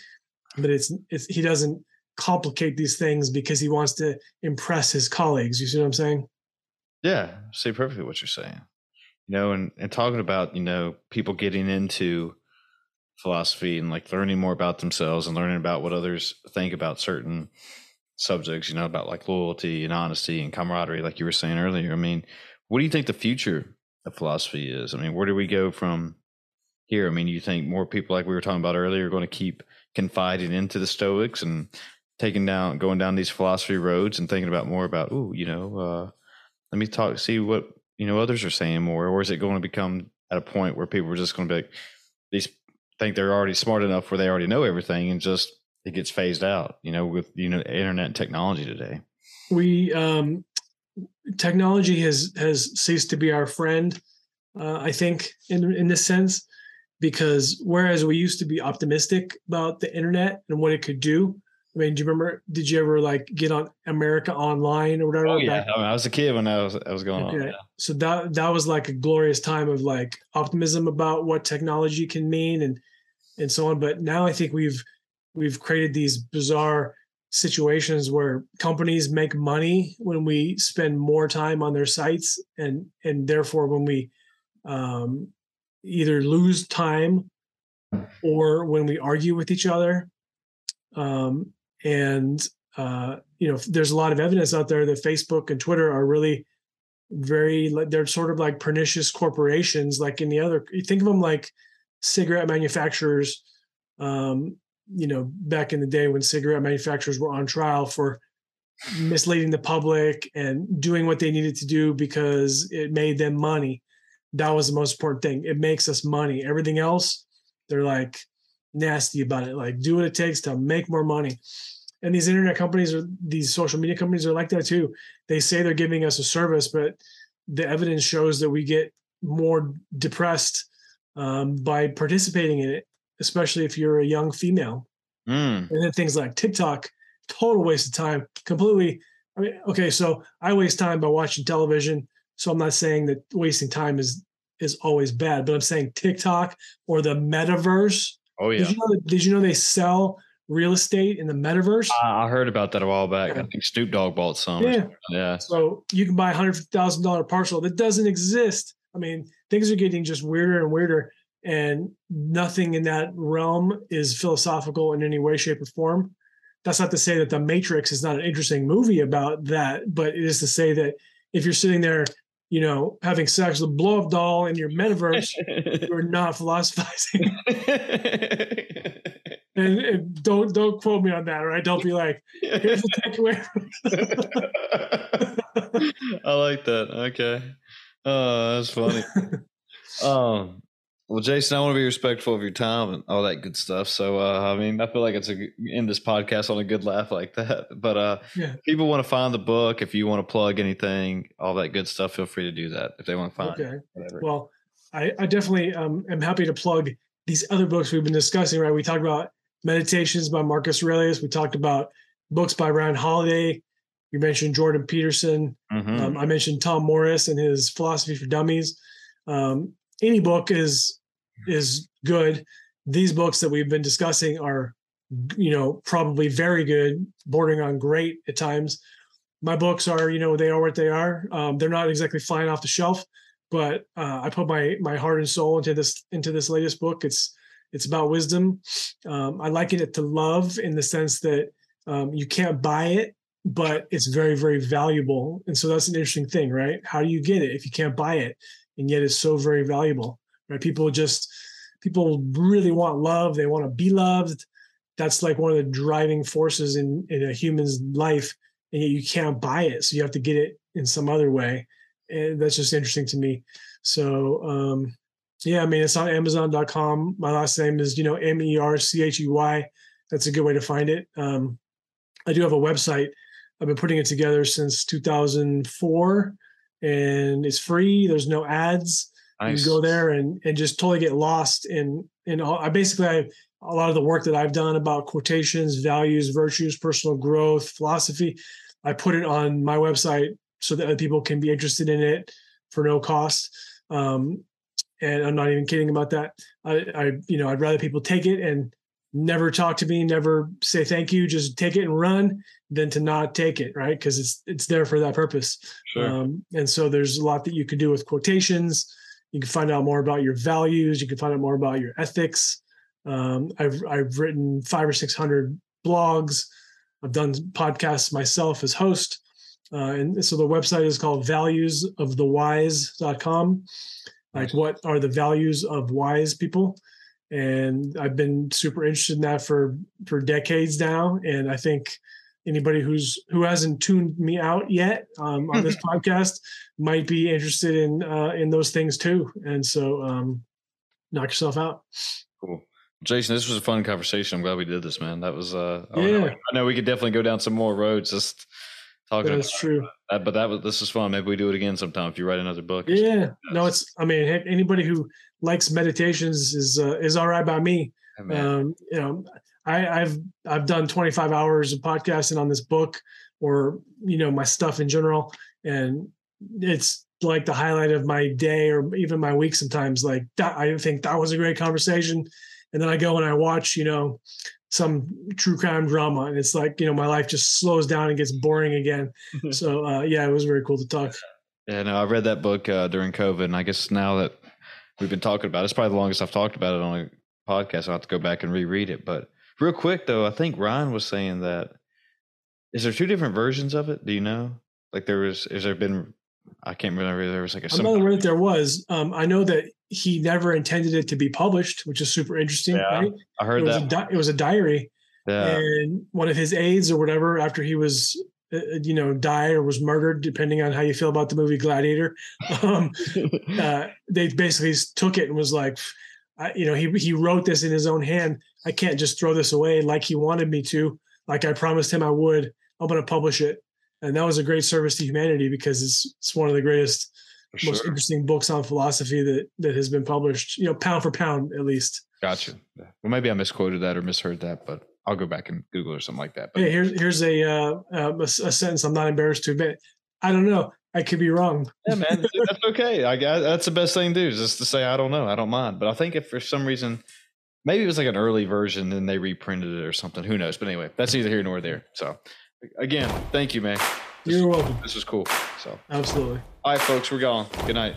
but it's it's he doesn't complicate these things because he wants to impress his colleagues. You see what I'm saying? Yeah, see perfectly what you're saying you know, and, and talking about, you know, people getting into philosophy and like learning more about themselves and learning about what others think about certain subjects, you know, about like loyalty and honesty and camaraderie, like you were saying earlier. I mean, what do you think the future of philosophy is? I mean, where do we go from here? I mean, you think more people, like we were talking about earlier, are going to keep confiding into the Stoics and taking down, going down these philosophy roads and thinking about more about, oh, you know, uh, let me talk, see what you know others are saying more, or is it going to become at a point where people are just going to be like, these think they're already smart enough where they already know everything, and just it gets phased out? You know, with you know internet and technology today. We um, technology has has ceased to be our friend. Uh, I think in in this sense, because whereas we used to be optimistic about the internet and what it could do, I mean, do you remember? Did you ever like get on America Online or whatever? Oh yeah, I, mean, I was a kid when I was I was going okay. on. Yeah. So that that was like a glorious time of like optimism about what technology can mean and and so on. But now I think we've we've created these bizarre situations where companies make money when we spend more time on their sites and and therefore when we um, either lose time or when we argue with each other. Um, and uh, you know there's a lot of evidence out there that facebook and twitter are really very they're sort of like pernicious corporations like in the other you think of them like cigarette manufacturers. Um, you know back in the day when cigarette manufacturers were on trial for misleading the public and doing what they needed to do because it made them money that was the most important thing it makes us money everything else they're like nasty about it. Like, do what it takes to make more money. And these internet companies or these social media companies are like that too. They say they're giving us a service, but the evidence shows that we get more depressed um, by participating in it, especially if you're a young female. Mm. And then things like TikTok, total waste of time, completely. I mean, okay, so I waste time by watching television. So I'm not saying that wasting time is is always bad, but I'm saying TikTok or the metaverse Oh yeah. Did you know, that, did you know they sell real estate in the metaverse? I heard about that a while back. Yeah. I think Snoop Dogg bought some. Yeah. Yeah. So you can buy a hundred thousand dollar parcel that doesn't exist. I mean, things are getting just weirder and weirder, and nothing in that realm is philosophical in any way, shape, or form. That's not to say that The Matrix is not an interesting movie about that, but it is to say that if you're sitting there you know, having sex with a blow up doll in your metaverse, you're not philosophizing. and, and, don't don't quote me on that, right? Don't be like, here's the takeaway. I like that. Okay. Oh, that's funny. um, well, Jason, I want to be respectful of your time and all that good stuff. So, uh, I mean, I feel like it's a end this podcast on a good laugh like that. But uh, yeah. people want to find the book. If you want to plug anything, all that good stuff, feel free to do that. If they want to find, okay. It, whatever. Well, I, I definitely um, am happy to plug these other books we've been discussing. Right, we talked about Meditations by Marcus Aurelius. We talked about books by Ryan Holiday. You mentioned Jordan Peterson. Mm-hmm. Um, I mentioned Tom Morris and his Philosophy for Dummies. Um, any book is is good. These books that we've been discussing are, you know, probably very good, bordering on great at times. My books are, you know, they are what they are. Um, they're not exactly flying off the shelf, but uh, I put my my heart and soul into this into this latest book. It's it's about wisdom. Um, I liken it to love in the sense that um, you can't buy it, but it's very very valuable. And so that's an interesting thing, right? How do you get it if you can't buy it, and yet it's so very valuable? right? People just people really want love. They want to be loved. that's like one of the driving forces in in a human's life, and yet you can't buy it, so you have to get it in some other way, and that's just interesting to me. So um, yeah, I mean it's on Amazon.com. My last name is you know M E R C H E Y. That's a good way to find it. Um, I do have a website. I've been putting it together since 2004, and it's free. There's no ads. Nice. You go there and and just totally get lost in in all. I basically I, a lot of the work that I've done about quotations, values, virtues, personal growth, philosophy. I put it on my website so that other people can be interested in it for no cost. Um, and I'm not even kidding about that. I, I, you know, I'd rather people take it and never talk to me, never say thank you, just take it and run, than to not take it, right? Because it's it's there for that purpose. Sure. Um, and so there's a lot that you can do with quotations. You can find out more about your values. You can find out more about your ethics. Um, I've I've written five or six hundred blogs. I've done podcasts myself as host. Uh, and so the website is called valuesofthewise.com. Like, what are the values of wise people? And I've been super interested in that for for decades now. And I think anybody who's who hasn't tuned me out yet um, on this podcast might be interested in uh, in those things too. And so, um, knock yourself out. Cool. Jason, this was a fun conversation. I'm glad we did this, man. That was uh yeah. I know, I know we could definitely go down some more roads just talking That's true. That, but that was this is fun. Maybe we do it again sometime if you write another book. Yeah. No, it's I mean anybody who likes meditations is uh, is all right by me. um, you know, I, I've I've done 25 hours of podcasting on this book or you know my stuff in general, and it's like the highlight of my day or even my week sometimes. Like that, I think that was a great conversation and then I go and I watch, you know, some true crime drama, and it's like you know my life just slows down and gets boring again. so uh, yeah, it was very cool to talk. Yeah, no, I read that book uh, during COVID, and I guess now that we've been talking about it, it's probably the longest I've talked about it on a podcast. I'll have to go back and reread it. But real quick though, I think Ryan was saying that is there two different versions of it? Do you know? Like there was, has there been I can't remember. There was like a. I'm not aware that there was. Um, I know that he never intended it to be published, which is super interesting. Yeah, right? I heard it that. Was a di- it was a diary, yeah. and one of his aides or whatever, after he was, uh, uh, you know, died or was murdered, depending on how you feel about the movie Gladiator. Um, uh, they basically took it and was like, I, you know, he he wrote this in his own hand. I can't just throw this away like he wanted me to, like I promised him I would. I'm going to publish it and that was a great service to humanity because it's it's one of the greatest, for most interesting books on philosophy that that has been published. You know, pound for pound, at least. Gotcha. Well, maybe I misquoted that or misheard that, but I'll go back and Google or something like that. But hey, here's here's a, uh, uh a, a sentence I'm not embarrassed to admit. I don't know. I could be wrong. Yeah, man, that's okay. I got that's the best thing to do is just to say I don't know. I don't mind. But I think if for some reason, maybe it was like an early version, then they reprinted it or something. Who knows? But anyway, that's neither here nor there. So again, thank you, man. This, You're welcome. This was cool. So absolutely. All right, folks, we're gone. Good night.